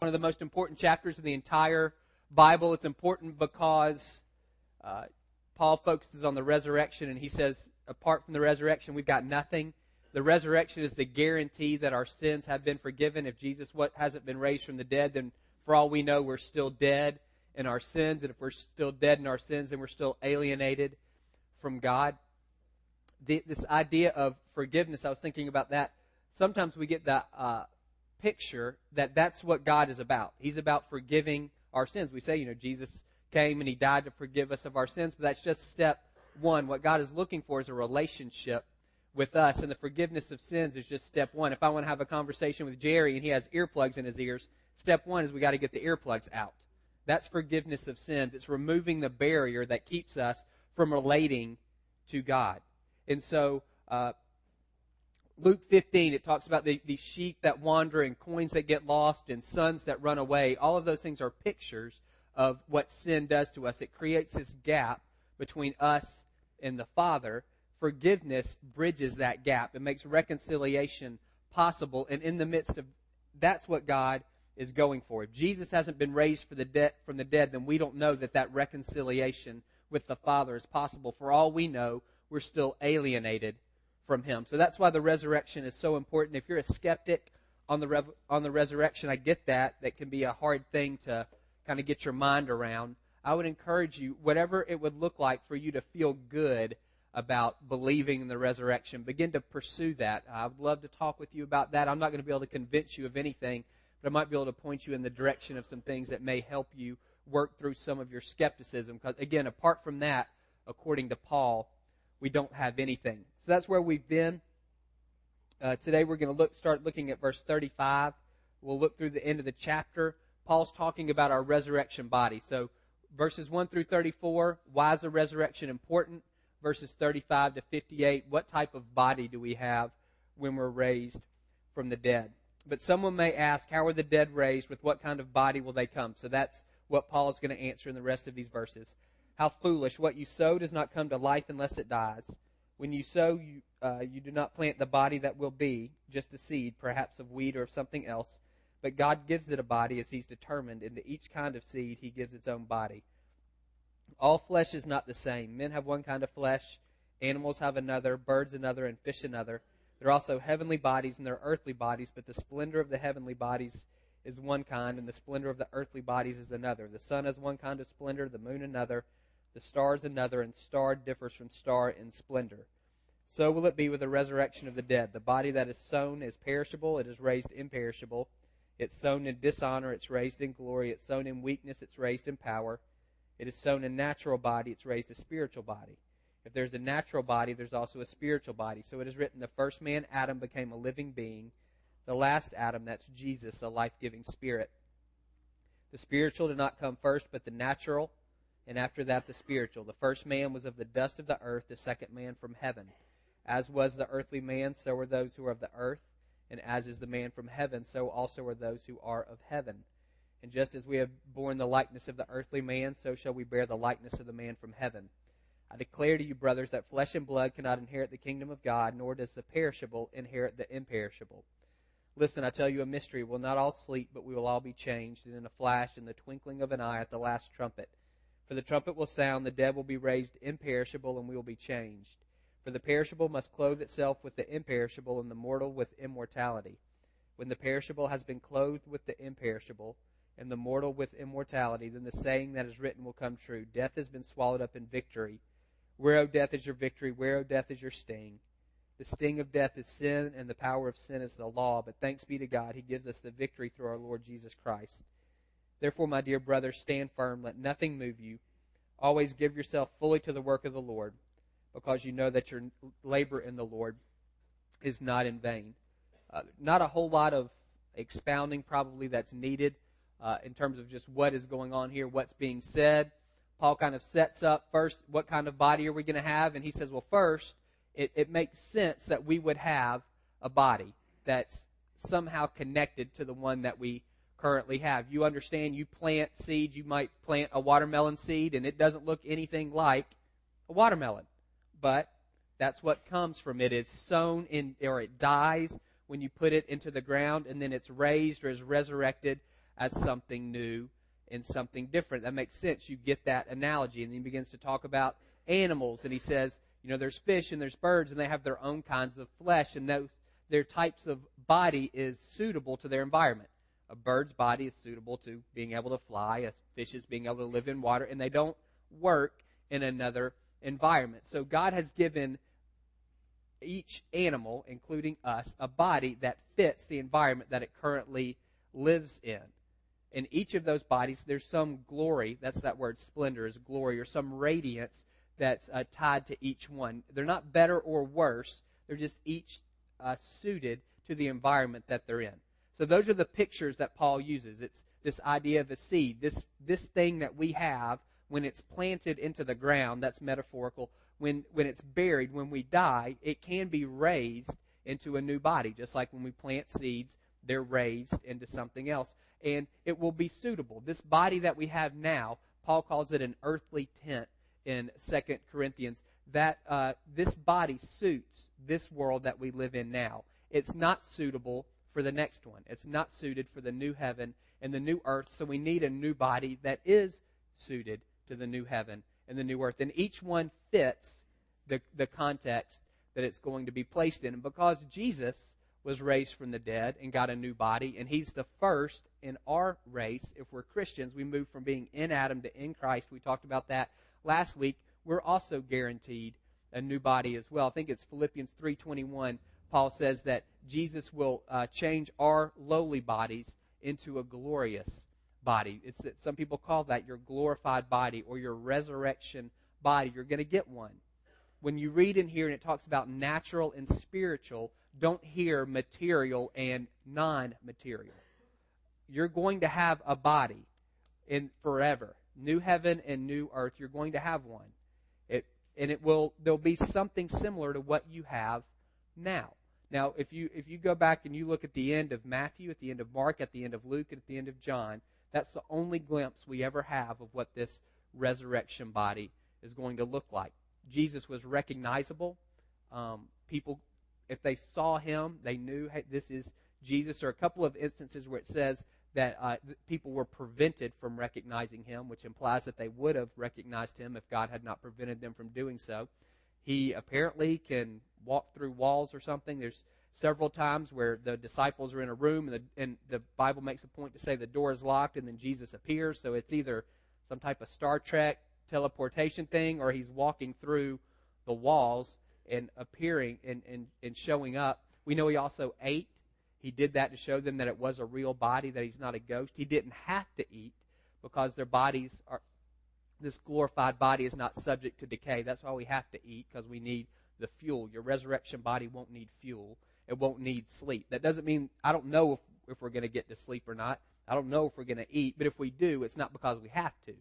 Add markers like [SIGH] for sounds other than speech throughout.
one of the most important chapters in the entire Bible. It's important because uh, Paul focuses on the resurrection and he says, apart from the resurrection, we've got nothing. The resurrection is the guarantee that our sins have been forgiven. If Jesus what, hasn't been raised from the dead, then for all we know, we're still dead in our sins. And if we're still dead in our sins, then we're still alienated from God. The, this idea of forgiveness, I was thinking about that. Sometimes we get the uh, picture that that's what God is about. He's about forgiving our sins. We say, you know, Jesus came and he died to forgive us of our sins, but that's just step one. What God is looking for is a relationship with us, and the forgiveness of sins is just step one. If I want to have a conversation with Jerry and he has earplugs in his ears, step one is we got to get the earplugs out. That's forgiveness of sins. It's removing the barrier that keeps us from relating to God. And so, uh, Luke 15, it talks about the, the sheep that wander and coins that get lost and sons that run away. All of those things are pictures of what sin does to us. It creates this gap between us and the Father. Forgiveness bridges that gap. It makes reconciliation possible. And in the midst of that's what God is going for. If Jesus hasn't been raised the de- from the dead, then we don't know that that reconciliation with the Father is possible. For all we know, we're still alienated from him. So that's why the resurrection is so important. If you're a skeptic on the rev- on the resurrection, I get that. That can be a hard thing to kind of get your mind around. I would encourage you, whatever it would look like for you to feel good about believing in the resurrection, begin to pursue that. I would love to talk with you about that. I'm not going to be able to convince you of anything, but I might be able to point you in the direction of some things that may help you work through some of your skepticism. Because again, apart from that, according to Paul, we don't have anything. So that's where we've been. Uh, today we're going to look, start looking at verse 35. We'll look through the end of the chapter. Paul's talking about our resurrection body. So verses 1 through 34, why is the resurrection important? Verses 35 to 58, what type of body do we have when we're raised from the dead? But someone may ask, how are the dead raised? With what kind of body will they come? So that's what Paul is going to answer in the rest of these verses. How foolish! What you sow does not come to life unless it dies. When you sow, you, uh, you do not plant the body that will be, just a seed, perhaps of wheat or of something else, but God gives it a body as He's determined, and to each kind of seed He gives its own body. All flesh is not the same. Men have one kind of flesh, animals have another, birds another, and fish another. There are also heavenly bodies and there are earthly bodies, but the splendor of the heavenly bodies is one kind, and the splendor of the earthly bodies is another. The sun has one kind of splendor, the moon another the star is another, and star differs from star in splendor. So will it be with the resurrection of the dead. The body that is sown is perishable, it is raised imperishable. It's sown in dishonor, it's raised in glory. It's sown in weakness, it's raised in power. It is sown a natural body, it's raised a spiritual body. If there's a natural body, there's also a spiritual body. So it is written, the first man, Adam, became a living being. The last Adam, that's Jesus, a life giving spirit. The spiritual did not come first, but the natural and after that the spiritual. The first man was of the dust of the earth, the second man from heaven. As was the earthly man, so are those who are of the earth, and as is the man from heaven, so also are those who are of heaven. And just as we have borne the likeness of the earthly man, so shall we bear the likeness of the man from heaven. I declare to you, brothers, that flesh and blood cannot inherit the kingdom of God, nor does the perishable inherit the imperishable. Listen, I tell you a mystery. We'll not all sleep, but we will all be changed, and in a flash, in the twinkling of an eye, at the last trumpet. For the trumpet will sound, the dead will be raised imperishable, and we will be changed. For the perishable must clothe itself with the imperishable, and the mortal with immortality. When the perishable has been clothed with the imperishable, and the mortal with immortality, then the saying that is written will come true Death has been swallowed up in victory. Where, O death, is your victory? Where, O death, is your sting? The sting of death is sin, and the power of sin is the law. But thanks be to God, He gives us the victory through our Lord Jesus Christ. Therefore, my dear brothers, stand firm. Let nothing move you. Always give yourself fully to the work of the Lord, because you know that your labor in the Lord is not in vain. Uh, not a whole lot of expounding, probably, that's needed uh, in terms of just what is going on here, what's being said. Paul kind of sets up first what kind of body are we going to have, and he says, well, first, it, it makes sense that we would have a body that's somehow connected to the one that we currently have. You understand you plant seeds, you might plant a watermelon seed, and it doesn't look anything like a watermelon. But that's what comes from it. It's sown in, or it dies when you put it into the ground, and then it's raised or is resurrected as something new and something different. That makes sense. You get that analogy. And he begins to talk about animals, and he says, you know, there's fish and there's birds, and they have their own kinds of flesh, and those, their types of body is suitable to their environment. A bird's body is suitable to being able to fly, a fish is being able to live in water, and they don't work in another environment. So God has given each animal, including us, a body that fits the environment that it currently lives in. In each of those bodies, there's some glory. That's that word splendor is glory, or some radiance that's uh, tied to each one. They're not better or worse. They're just each uh, suited to the environment that they're in. So those are the pictures that Paul uses. It's this idea of a seed, this this thing that we have when it's planted into the ground. That's metaphorical. When when it's buried, when we die, it can be raised into a new body, just like when we plant seeds, they're raised into something else, and it will be suitable. This body that we have now, Paul calls it an earthly tent in Second Corinthians. That uh, this body suits this world that we live in now. It's not suitable for the next one. It's not suited for the new heaven and the new earth, so we need a new body that is suited to the new heaven and the new earth. And each one fits the, the context that it's going to be placed in. And because Jesus was raised from the dead and got a new body, and he's the first in our race, if we're Christians, we move from being in Adam to in Christ. We talked about that last week. We're also guaranteed a new body as well. I think it's Philippians 3:21 Paul says that Jesus will uh, change our lowly bodies into a glorious body. It's that some people call that your glorified body or your resurrection body. You're going to get one. When you read in here and it talks about natural and spiritual, don't hear material and non-material. You're going to have a body in forever. New heaven and new earth. You're going to have one. It, and it will, there'll be something similar to what you have now. Now, if you if you go back and you look at the end of Matthew, at the end of Mark, at the end of Luke, and at the end of John, that's the only glimpse we ever have of what this resurrection body is going to look like. Jesus was recognizable. Um, people, if they saw him, they knew hey, this is Jesus. There are a couple of instances where it says that uh, people were prevented from recognizing him, which implies that they would have recognized him if God had not prevented them from doing so. He apparently can walk through walls or something. There's several times where the disciples are in a room and the, and the Bible makes a point to say the door is locked and then Jesus appears. So it's either some type of Star Trek teleportation thing or he's walking through the walls and appearing and, and, and showing up. We know he also ate. He did that to show them that it was a real body, that he's not a ghost. He didn't have to eat because their bodies are, this glorified body is not subject to decay. That's why we have to eat because we need the fuel. Your resurrection body won't need fuel. It won't need sleep. That doesn't mean I don't know if, if we're going to get to sleep or not. I don't know if we're going to eat, but if we do, it's not because we have to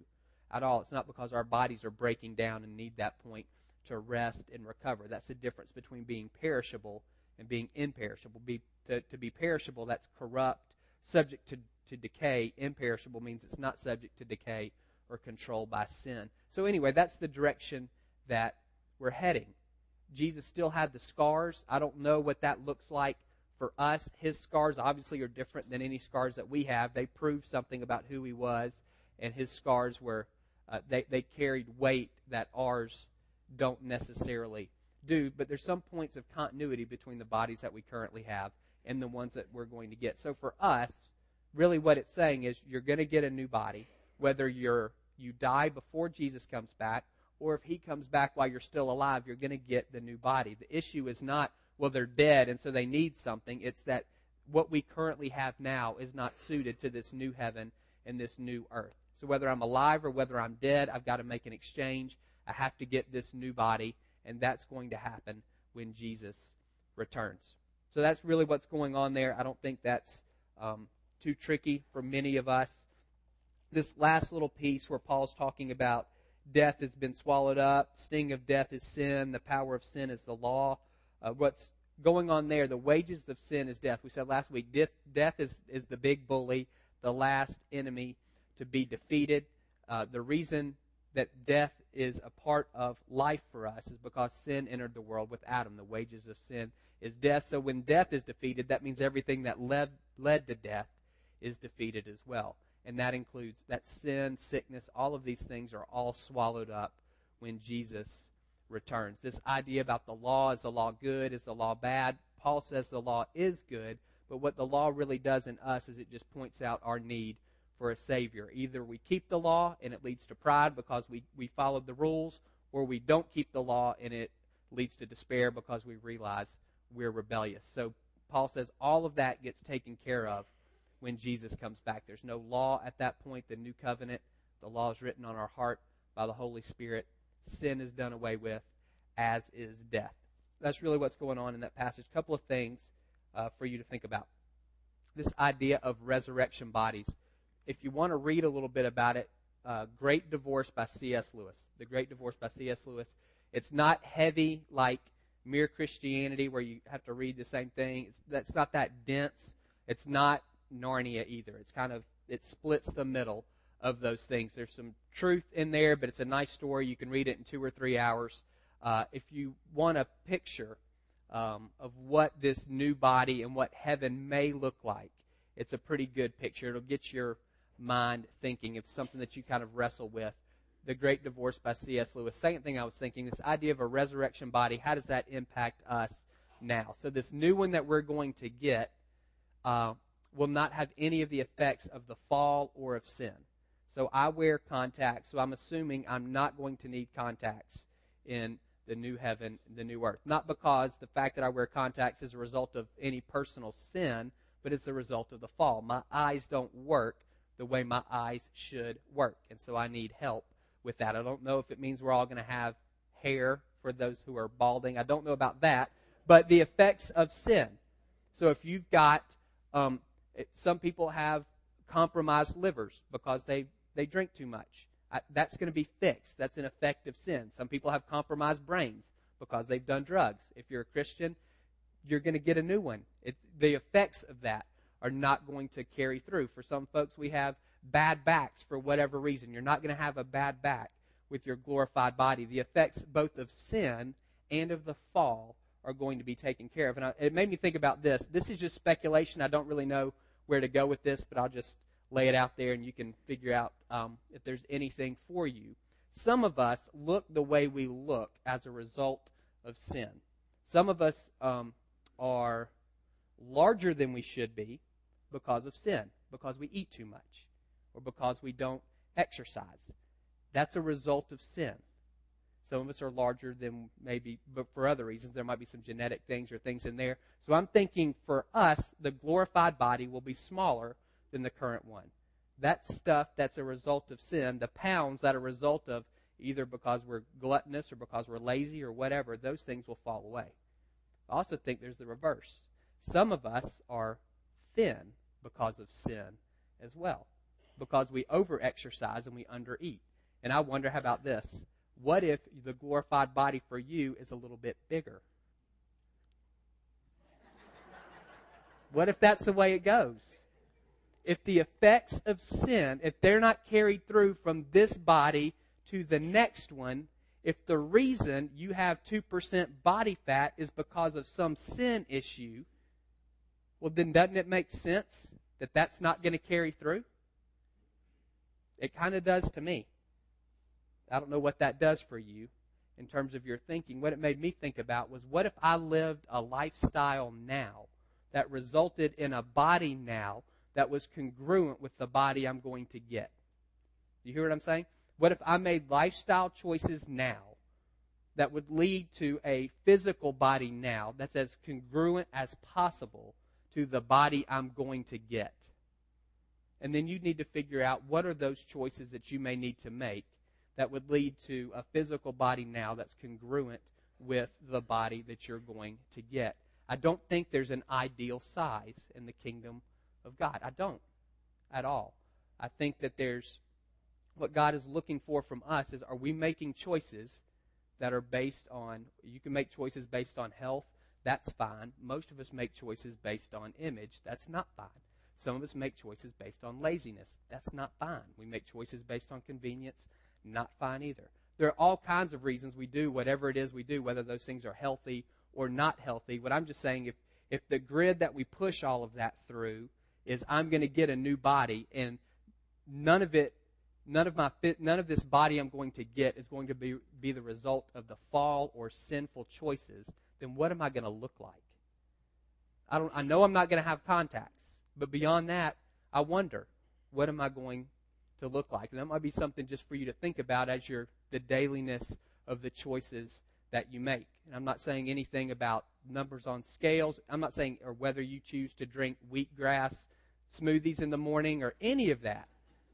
at all. It's not because our bodies are breaking down and need that point to rest and recover. That's the difference between being perishable and being imperishable. Be, to, to be perishable, that's corrupt, subject to, to decay. Imperishable means it's not subject to decay or controlled by sin. So, anyway, that's the direction that we're heading. Jesus still had the scars. I don't know what that looks like for us. His scars obviously are different than any scars that we have. They prove something about who he was, and his scars were uh, they they carried weight that ours don't necessarily do. But there's some points of continuity between the bodies that we currently have and the ones that we're going to get. So for us, really, what it's saying is you're going to get a new body, whether you're you die before Jesus comes back or if he comes back while you're still alive, you're going to get the new body. The issue is not, well, they're dead and so they need something. It's that what we currently have now is not suited to this new heaven and this new earth. So whether I'm alive or whether I'm dead, I've got to make an exchange. I have to get this new body, and that's going to happen when Jesus returns. So that's really what's going on there. I don't think that's um, too tricky for many of us. This last little piece where Paul's talking about death has been swallowed up. Sting of death is sin. The power of sin is the law. Uh, what's going on there? The wages of sin is death. We said last week, death, death is, is the big bully, the last enemy to be defeated. Uh, the reason that death is a part of life for us is because sin entered the world with Adam. The wages of sin is death. So when death is defeated, that means everything that led, led to death is defeated as well. And that includes that sin, sickness, all of these things are all swallowed up when Jesus returns. This idea about the law is the law good, is the law bad? Paul says the law is good, but what the law really does in us is it just points out our need for a Savior. Either we keep the law and it leads to pride because we, we followed the rules, or we don't keep the law and it leads to despair because we realize we're rebellious. So Paul says all of that gets taken care of when Jesus comes back. There's no law at that point, the new covenant. The law is written on our heart by the Holy Spirit. Sin is done away with, as is death. That's really what's going on in that passage. A couple of things uh, for you to think about. This idea of resurrection bodies. If you want to read a little bit about it, uh, Great Divorce by C.S. Lewis. The Great Divorce by C.S. Lewis. It's not heavy like Mere Christianity, where you have to read the same thing. It's, that's not that dense. It's not Narnia either. It's kind of it splits the middle of those things. There's some truth in there, but it's a nice story. You can read it in two or three hours. Uh, if you want a picture um, of what this new body and what heaven may look like, it's a pretty good picture. It'll get your mind thinking. It's something that you kind of wrestle with. The Great Divorce by C.S. Lewis. Second thing I was thinking, this idea of a resurrection body, how does that impact us now? So this new one that we're going to get uh, will not have any of the effects of the fall or of sin. So I wear contacts, so I'm assuming I'm not going to need contacts in the new heaven, the new earth. Not because the fact that I wear contacts is a result of any personal sin, but it's a result of the fall. My eyes don't work the way my eyes should work, and so I need help with that. I don't know if it means we're all going to have hair for those who are balding. I don't know about that, but the effects of sin. So if you've got um, some people have compromised livers because they, they drink too much. I, that's going to be fixed. That's an effect of sin. Some people have compromised brains because they've done drugs. If you're a Christian, you're going to get a new one. It, the effects of that are not going to carry through. For some folks, we have bad backs for whatever reason. You're not going to have a bad back with your glorified body. The effects both of sin and of the fall are going to be taken care of. And I, it made me think about this. This is just speculation. I don't really know where to go with this, but I'll just lay it out there and you can figure out um, if there's anything for you. Some of us look the way we look as a result of sin. Some of us um, are larger than we should be because of sin, because we eat too much, or because we don't exercise. That's a result of sin. Some of us are larger than maybe, but for other reasons, there might be some genetic things or things in there. So I'm thinking for us, the glorified body will be smaller than the current one. That stuff that's a result of sin, the pounds that are a result of either because we're gluttonous or because we're lazy or whatever, those things will fall away. I also think there's the reverse. Some of us are thin because of sin as well, because we overexercise and we undereat. And I wonder, how about this? What if the glorified body for you is a little bit bigger? What if that's the way it goes? If the effects of sin, if they're not carried through from this body to the next one, if the reason you have 2% body fat is because of some sin issue, well, then doesn't it make sense that that's not going to carry through? It kind of does to me. I don't know what that does for you in terms of your thinking. What it made me think about was what if I lived a lifestyle now that resulted in a body now that was congruent with the body I'm going to get? You hear what I'm saying? What if I made lifestyle choices now that would lead to a physical body now that's as congruent as possible to the body I'm going to get? And then you need to figure out what are those choices that you may need to make that would lead to a physical body now that's congruent with the body that you're going to get. I don't think there's an ideal size in the kingdom of God. I don't at all. I think that there's what God is looking for from us is are we making choices that are based on you can make choices based on health, that's fine. Most of us make choices based on image, that's not fine. Some of us make choices based on laziness. That's not fine. We make choices based on convenience. Not fine either. There are all kinds of reasons we do whatever it is we do, whether those things are healthy or not healthy. What I'm just saying, if, if the grid that we push all of that through is I'm going to get a new body and none of it none of my fit, none of this body I'm going to get is going to be be the result of the fall or sinful choices, then what am I going to look like? I don't I know I'm not going to have contacts, but beyond that, I wonder, what am I going to look like? And that might be something just for you to think about as you're the dailiness of the choices that you make. And I'm not saying anything about numbers on scales. I'm not saying or whether you choose to drink wheatgrass smoothies in the morning or any of that.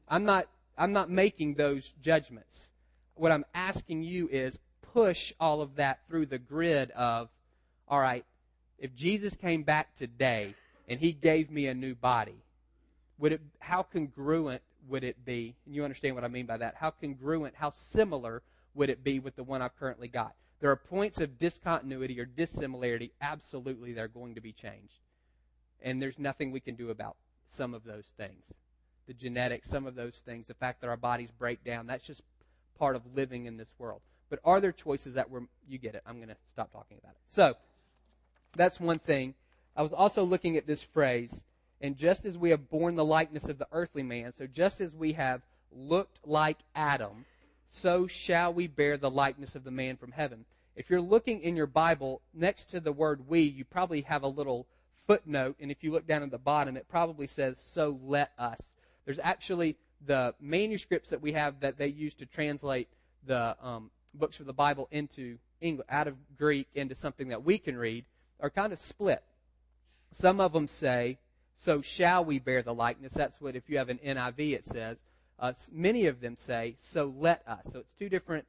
I'm not I'm not making those judgments. What I'm asking you is push all of that through the grid of all right, if Jesus came back today and he gave me a new body, would it how congruent would it be? And you understand what I mean by that. How congruent, how similar would it be with the one I've currently got? There are points of discontinuity or dissimilarity. Absolutely, they're going to be changed. And there's nothing we can do about some of those things. The genetics, some of those things, the fact that our bodies break down, that's just part of living in this world. But are there choices that were, you get it. I'm going to stop talking about it. So, that's one thing. I was also looking at this phrase, and just as we have borne the likeness of the earthly man, so just as we have looked like Adam, so shall we bear the likeness of the man from heaven. If you're looking in your Bible, next to the word we, you probably have a little footnote, and if you look down at the bottom, it probably says, so let us. There's actually the manuscripts that we have that they use to translate the um, books of the Bible into English, out of Greek into something that we can read, are kind of split. Some of them say, so shall we bear the likeness. That's what, if you have an NIV, it says. Uh, many of them say, so let us. So it's two different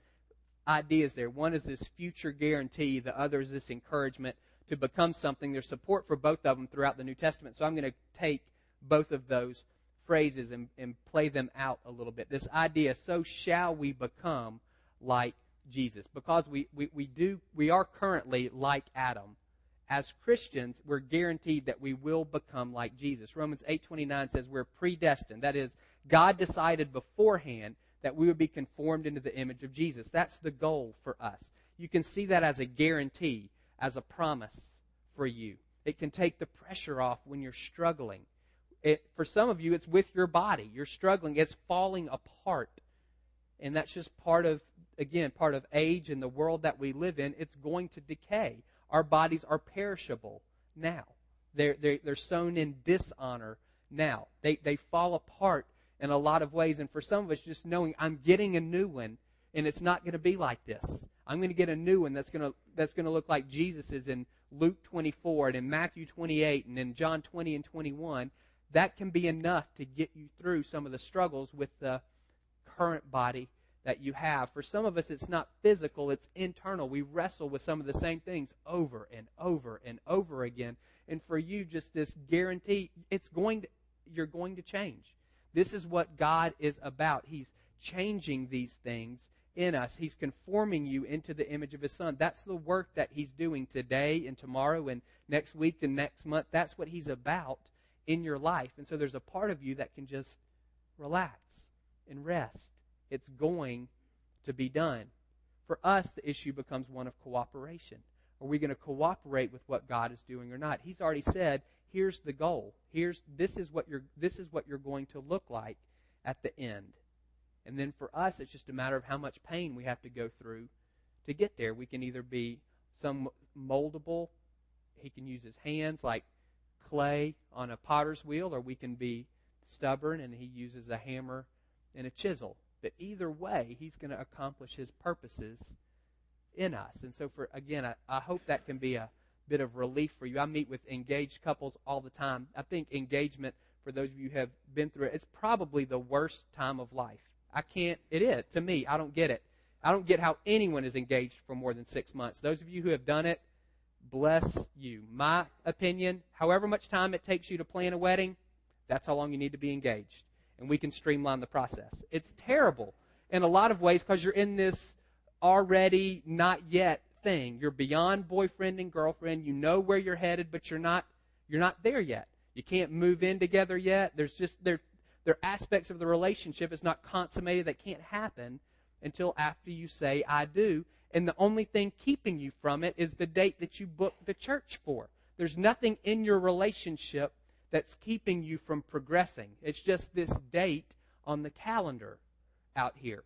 ideas there. One is this future guarantee, the other is this encouragement to become something. There's support for both of them throughout the New Testament. So I'm going to take both of those phrases and, and play them out a little bit. This idea, so shall we become like Jesus. Because we, we, we do we are currently like Adam. As Christians, we're guaranteed that we will become like Jesus. Romans 8:29 says we're predestined. That is, God decided beforehand that we would be conformed into the image of Jesus. That's the goal for us. You can see that as a guarantee, as a promise for you. It can take the pressure off when you're struggling. It, for some of you, it's with your body. You're struggling. It's falling apart. And that's just part of, again, part of age and the world that we live in. It's going to decay. Our bodies are perishable now. They're, they're, they're sown in dishonor now. They, they fall apart in a lot of ways. And for some of us, just knowing I'm getting a new one and it's not going to be like this. I'm going to get a new one that's going to, that's going to look like Jesus is in Luke 24 and in Matthew 28 and in John 20 and 21. That can be enough to get you through some of the struggles with the current body that you have. For some of us, it's not physical, it's internal. We wrestle with some of the same things over and over and over again. And for you, just this guarantee, it's going to, you're going to change. This is what God is about. He's changing these things in us. He's conforming you into the image of His Son. That's the work that He's doing today and tomorrow and next week and next month. That's what He's about in your life. And so there's a part of you that can just relax and rest. It's going to be done. For us, the issue becomes one of cooperation. Are we going to cooperate with what God is doing or not? He's already said here's the goal. Here's this is what you're this is what you're going to look like at the end. And then for us it's just a matter of how much pain we have to go through to get there. We can either be some moldable, he can use his hands like clay on a potter's wheel, or we can be stubborn and he uses a hammer and a chisel. But either way, he's going to accomplish his purposes in us. And so for again, I, I hope that can be a bit of relief for you. I meet with engaged couples all the time. I think engagement, for those of you who have been through it, it's probably the worst time of life. I can't, it is, to me, I don't get it. I don't get how anyone is engaged for more than six months. Those of you who have done it, bless you. My opinion, however much time it takes you to plan a wedding, that's how long you need to be engaged. And we can streamline the process. It's terrible in a lot of ways because you're in this already not yet thing. You're beyond boyfriend and girlfriend. You know where you're headed, but you're not you're not there yet. You can't move in together yet. There's just there there are aspects of the relationship it's not consummated that can't happen until after you say I do. And the only thing keeping you from it is the date that you booked the church for. There's nothing in your relationship that's keeping you from progressing. It's just this date on the calendar out here.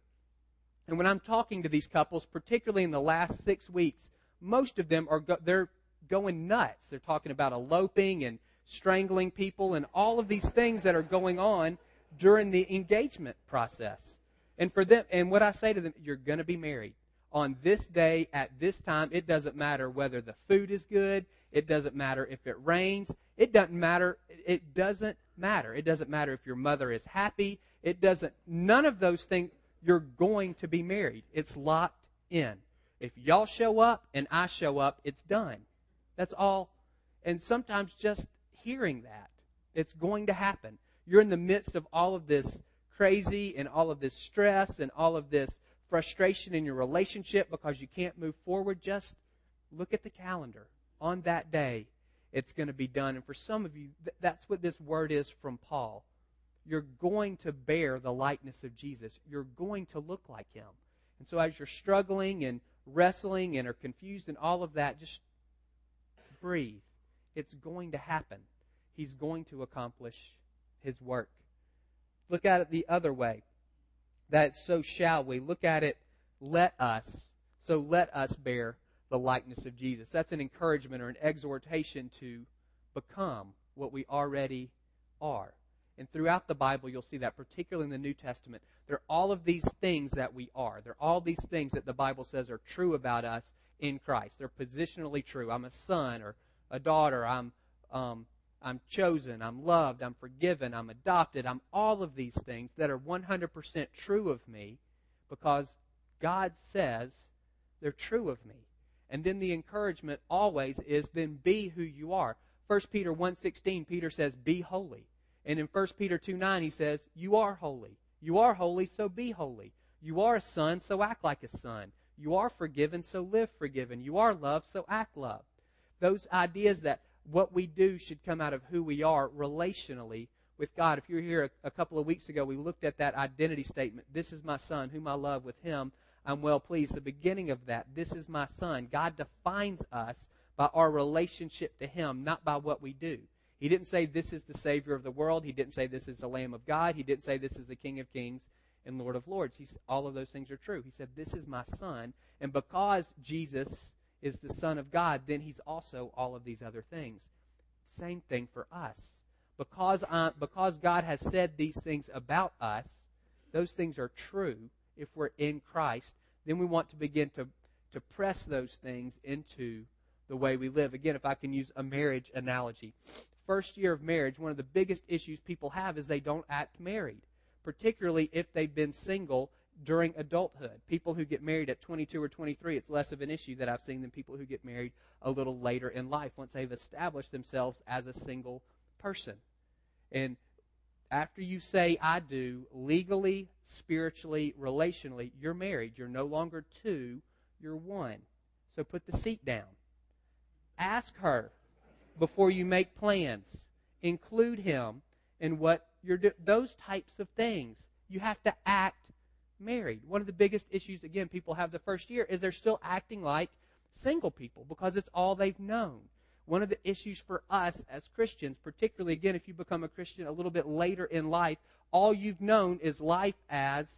And when I'm talking to these couples, particularly in the last six weeks, most of them are go- they're going nuts. They're talking about eloping and strangling people and all of these things that are going on during the engagement process. And for them, and what I say to them, you're going to be married on this day at this time. It doesn't matter whether the food is good. It doesn't matter if it rains. It doesn't matter. It doesn't matter. It doesn't matter if your mother is happy. It doesn't, none of those things, you're going to be married. It's locked in. If y'all show up and I show up, it's done. That's all. And sometimes just hearing that, it's going to happen. You're in the midst of all of this crazy and all of this stress and all of this frustration in your relationship because you can't move forward. Just look at the calendar. On that day, it's going to be done. And for some of you, that's what this word is from Paul. You're going to bear the likeness of Jesus. You're going to look like him. And so as you're struggling and wrestling and are confused and all of that, just breathe. It's going to happen. He's going to accomplish his work. Look at it the other way. That so shall we. Look at it, let us. So let us bear the likeness of Jesus. That's an encouragement or an exhortation to become what we already are. And throughout the Bible, you'll see that, particularly in the New Testament. There are all of these things that we are. There are all these things that the Bible says are true about us in Christ. They're positionally true. I'm a son or a daughter. I'm, um, I'm chosen. I'm loved. I'm forgiven. I'm adopted. I'm all of these things that are 100% true of me because God says they're true of me. And then the encouragement always is then be who you are. 1 Peter 1.16, Peter says, be holy. And in 1 Peter 2 9, he says, You are holy. You are holy, so be holy. You are a son, so act like a son. You are forgiven, so live forgiven. You are loved, so act loved. Those ideas that what we do should come out of who we are relationally with God. If you were here a, a couple of weeks ago, we looked at that identity statement. This is my son, whom I love with him. I'm well pleased. The beginning of that, this is my son. God defines us by our relationship to him, not by what we do. He didn't say this is the Savior of the world. He didn't say this is the Lamb of God. He didn't say this is the King of Kings and Lord of Lords. All of those things are true. He said, This is my Son. And because Jesus is the Son of God, then He's also all of these other things. Same thing for us. Because, uh, because God has said these things about us, those things are true if we're in Christ. Then we want to begin to, to press those things into the way we live. Again, if I can use a marriage analogy, first year of marriage, one of the biggest issues people have is they don't act married, particularly if they've been single during adulthood. People who get married at 22 or 23, it's less of an issue that I've seen than people who get married a little later in life once they've established themselves as a single person. And after you say I do, legally, spiritually, relationally, you're married. You're no longer two, you're one. So put the seat down. Ask her before you make plans. Include him in what you're doing. Those types of things. You have to act married. One of the biggest issues, again, people have the first year is they're still acting like single people because it's all they've known. One of the issues for us as Christians, particularly again if you become a Christian a little bit later in life, all you've known is life as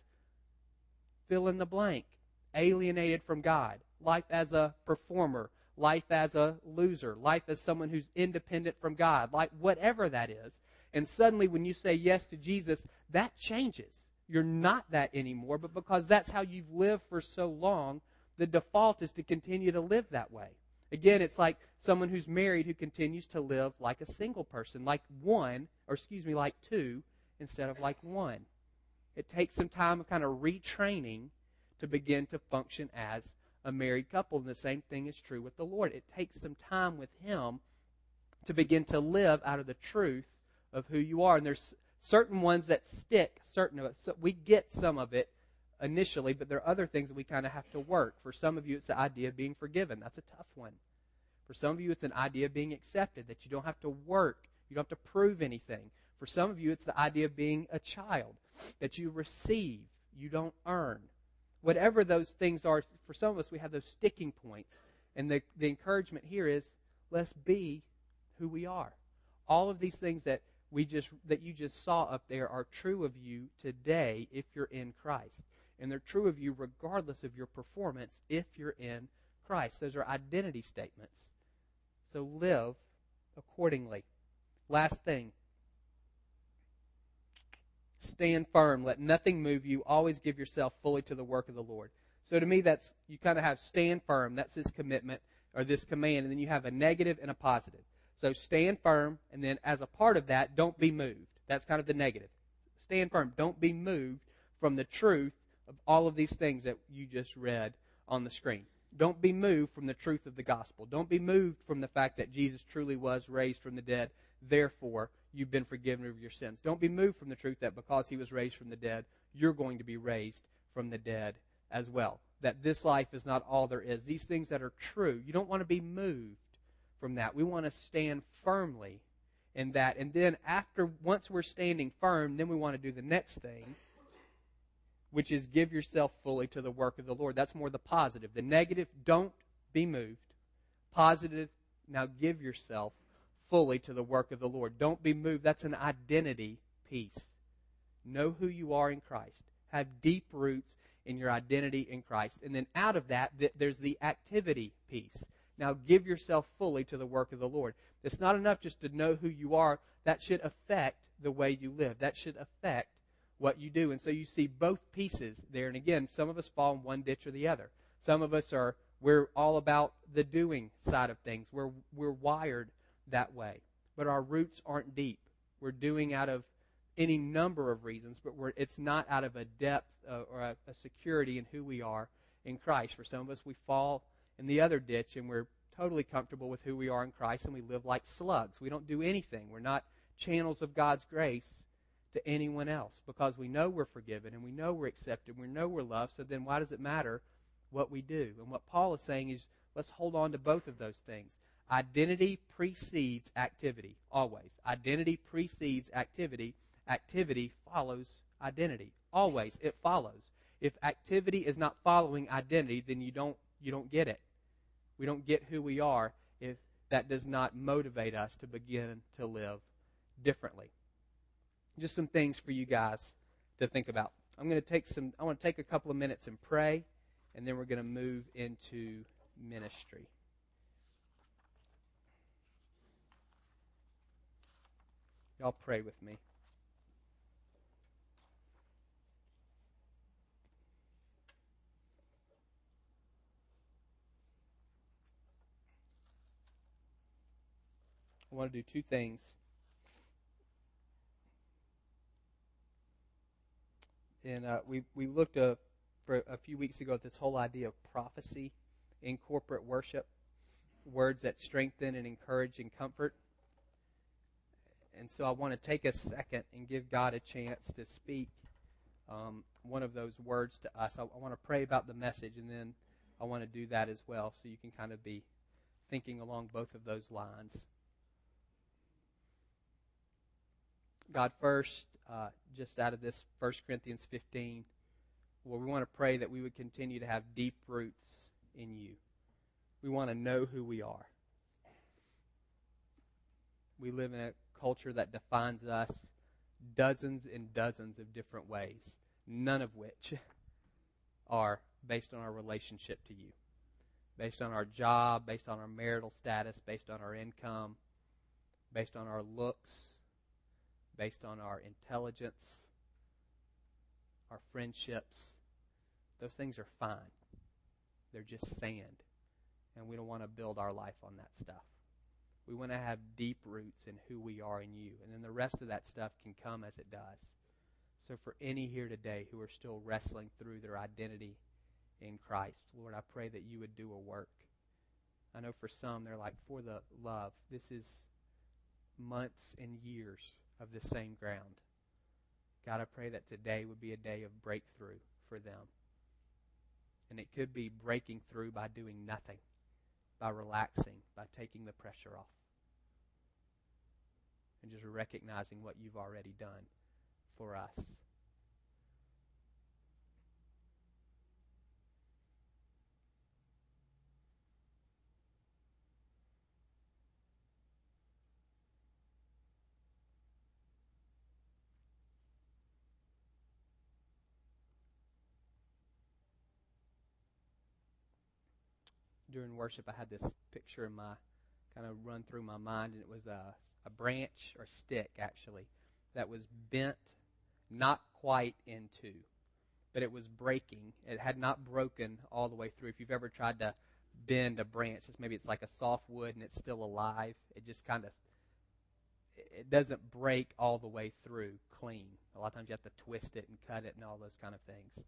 fill in the blank, alienated from God, life as a performer, life as a loser, life as someone who's independent from God, like whatever that is. And suddenly, when you say yes to Jesus, that changes. You're not that anymore, but because that's how you've lived for so long, the default is to continue to live that way. Again, it's like someone who's married who continues to live like a single person, like one, or excuse me, like two, instead of like one. It takes some time of kind of retraining to begin to function as a married couple. And the same thing is true with the Lord. It takes some time with Him to begin to live out of the truth of who you are. And there's certain ones that stick, certain of it. So we get some of it initially, but there are other things that we kind of have to work. For some of you, it's the idea of being forgiven. That's a tough one. For some of you, it's an idea of being accepted, that you don't have to work, you don't have to prove anything. For some of you, it's the idea of being a child, that you receive, you don't earn whatever those things are, for some of us, we have those sticking points. And the, the encouragement here is let's be who we are. All of these things that we just that you just saw up there are true of you today if you're in Christ. And they're true of you regardless of your performance if you're in Christ. Those are identity statements. So live accordingly. Last thing. Stand firm. Let nothing move you. Always give yourself fully to the work of the Lord. So to me, that's you kind of have stand firm. That's his commitment or this command, and then you have a negative and a positive. So stand firm, and then as a part of that, don't be moved. That's kind of the negative. Stand firm. Don't be moved from the truth of all of these things that you just read on the screen. Don't be moved from the truth of the gospel. Don't be moved from the fact that Jesus truly was raised from the dead. Therefore, you've been forgiven of your sins. Don't be moved from the truth that because he was raised from the dead, you're going to be raised from the dead as well. That this life is not all there is. These things that are true, you don't want to be moved from that. We want to stand firmly in that. And then after, once we're standing firm, then we want to do the next thing, which is give yourself fully to the work of the Lord. That's more the positive. The negative, don't be moved. Positive, now give yourself fully to the work of the Lord. Don't be moved. That's an identity piece. Know who you are in Christ. Have deep roots in your identity in Christ. And then out of that, there's the activity piece. Now give yourself fully to the work of the Lord. It's not enough just to know who you are. That should affect the way you live. That should affect what you do. And so you see both pieces there. And again, some of us fall in one ditch or the other. Some of us are, we're all about the doing side of things. We're, we're wired that way. But our roots aren't deep. We're doing out of any number of reasons, but it's not out of a depth uh, or a, a security in who we are in Christ. For some of us, we fall in the other ditch and we're totally comfortable with who we are in Christ and we live like slugs. We don't do anything. We're not channels of God's grace to anyone else because we know we're forgiven and we know we're accepted. We know we're loved. So then why does it matter what we do? And what Paul is saying is let's hold on to both of those things. Identity precedes activity, always. Identity precedes activity activity follows identity. Always, it follows. If activity is not following identity, then you don't you don't get it. We don't get who we are if that does not motivate us to begin to live differently. Just some things for you guys to think about. I'm going to take some I want to take a couple of minutes and pray and then we're going to move into ministry. Y'all pray with me. I want to do two things. And uh, we we looked uh, for a few weeks ago at this whole idea of prophecy in corporate worship, words that strengthen and encourage and comfort. And so I want to take a second and give God a chance to speak um, one of those words to us. I, I want to pray about the message, and then I want to do that as well, so you can kind of be thinking along both of those lines. God, first, uh, just out of this 1 Corinthians 15, well, we want to pray that we would continue to have deep roots in you. We want to know who we are. We live in a culture that defines us dozens and dozens of different ways, none of which [LAUGHS] are based on our relationship to you, based on our job, based on our marital status, based on our income, based on our looks, based on our intelligence, our friendships. Those things are fine. They're just sand. And we don't want to build our life on that stuff. We want to have deep roots in who we are in you. And then the rest of that stuff can come as it does. So, for any here today who are still wrestling through their identity in Christ, Lord, I pray that you would do a work. I know for some, they're like, for the love, this is months and years of the same ground. God, I pray that today would be a day of breakthrough for them. And it could be breaking through by doing nothing, by relaxing, by taking the pressure off, and just recognizing what you've already done for us. During worship, I had this picture in my kind of run through my mind, and it was a, a branch or stick actually that was bent, not quite in two, but it was breaking. It had not broken all the way through. If you've ever tried to bend a branch, it's maybe it's like a soft wood and it's still alive. It just kind of it doesn't break all the way through clean. A lot of times you have to twist it and cut it and all those kind of things.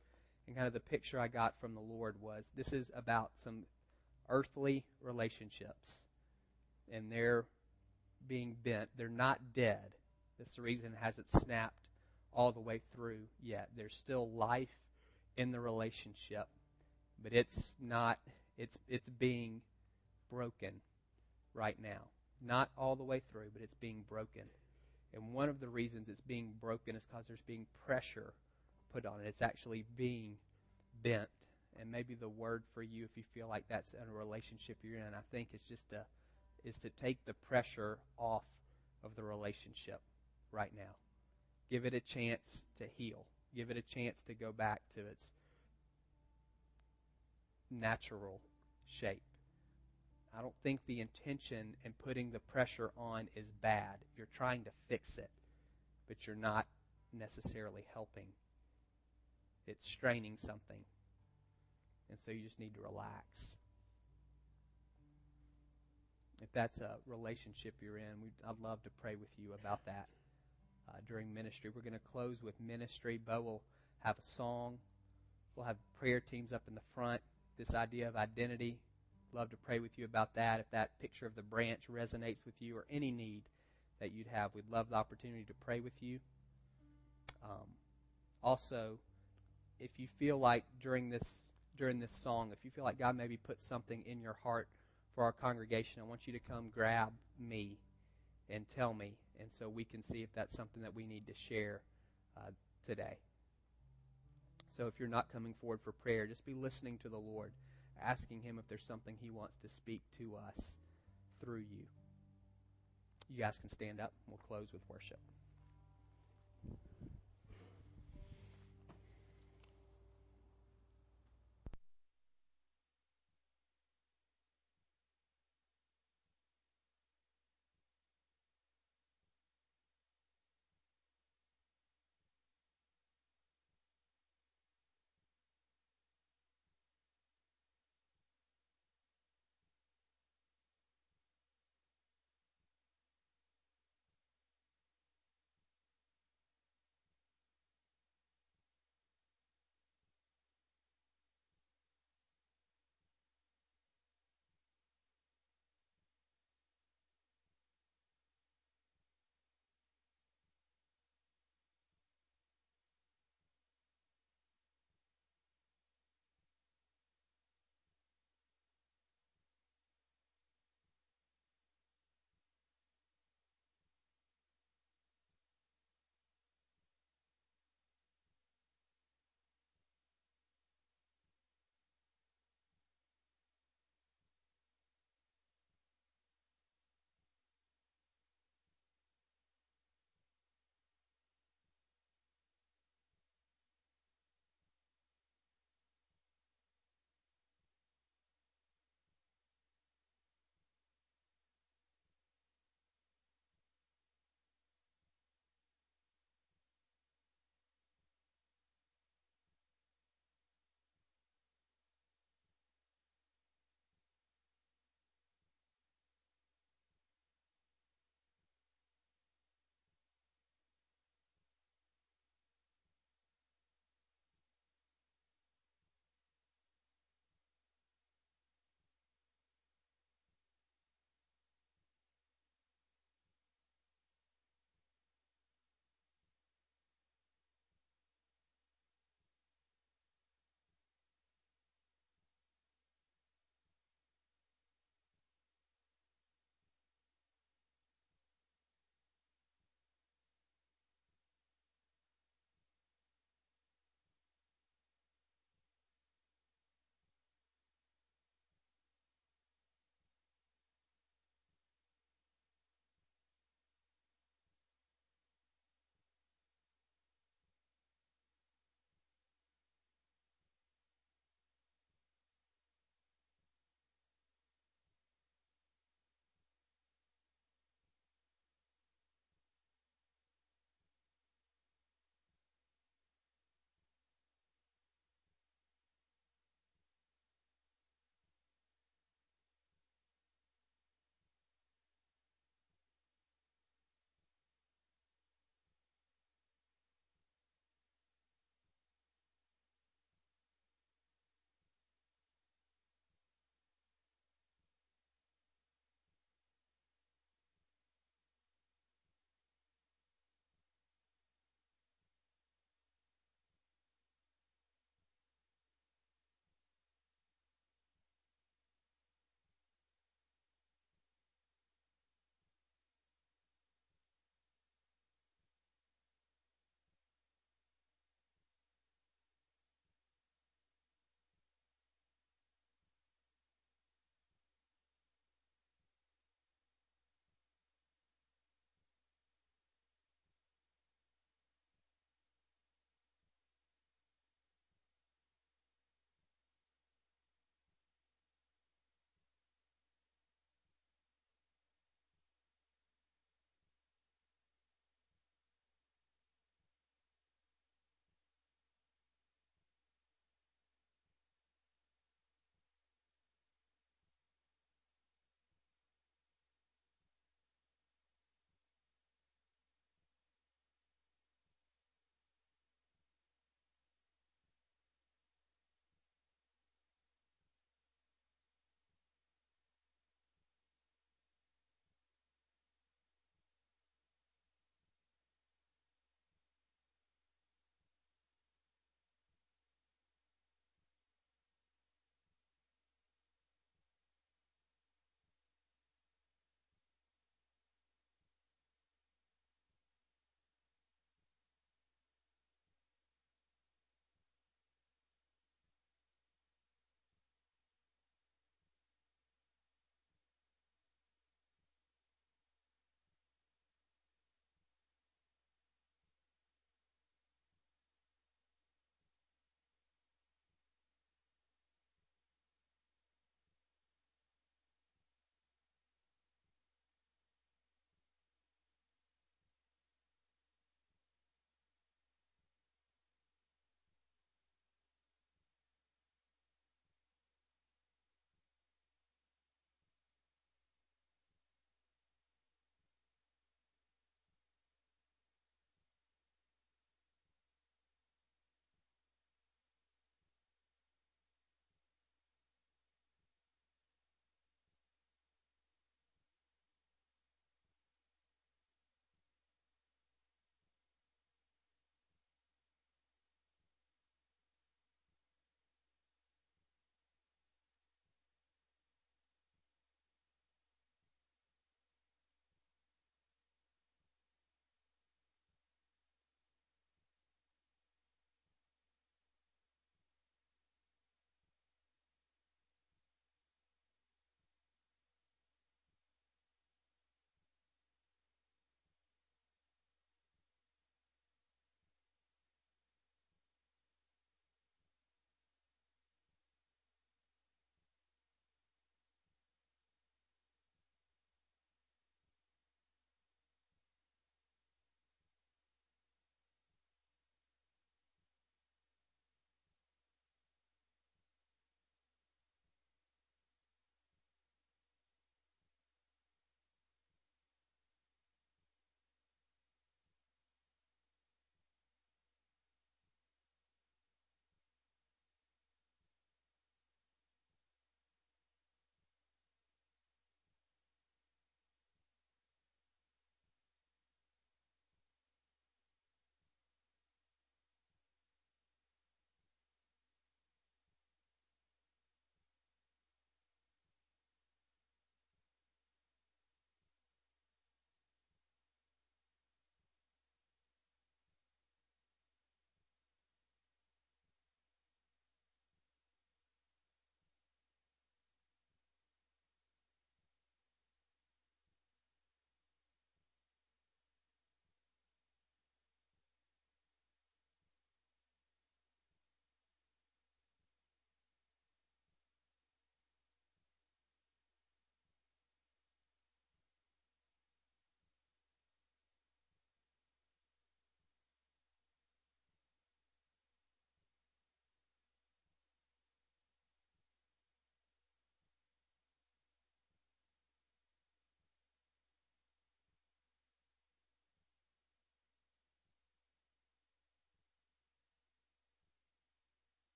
And kind of the picture I got from the Lord was this is about some earthly relationships. And they're being bent. They're not dead. The reason hasn't snapped all the way through yet. There's still life in the relationship, but it's not it's it's being broken right now. Not all the way through, but it's being broken. And one of the reasons it's being broken is because there's being pressure put on it. It's actually being bent. And maybe the word for you, if you feel like that's a relationship you're in, I think is just to is to take the pressure off of the relationship right now. Give it a chance to heal. Give it a chance to go back to its natural shape. I don't think the intention in putting the pressure on is bad. You're trying to fix it, but you're not necessarily helping. It's straining something. And so you just need to relax. If that's a relationship you're in, I'd love to pray with you about that uh, during ministry. We're going to close with ministry. Bo will have a song. We'll have prayer teams up in the front. This idea of identity love to pray with you about that. If that picture of the branch resonates with you or any need that you'd have, we'd love the opportunity to pray with you. Um, also, if you feel like during this during this song, if you feel like God maybe put something in your heart for our congregation, I want you to come grab me and tell me, and so we can see if that's something that we need to share uh, today. So if you're not coming forward for prayer, just be listening to the Lord asking Him if there's something He wants to speak to us through you. You guys can stand up. We'll close with worship.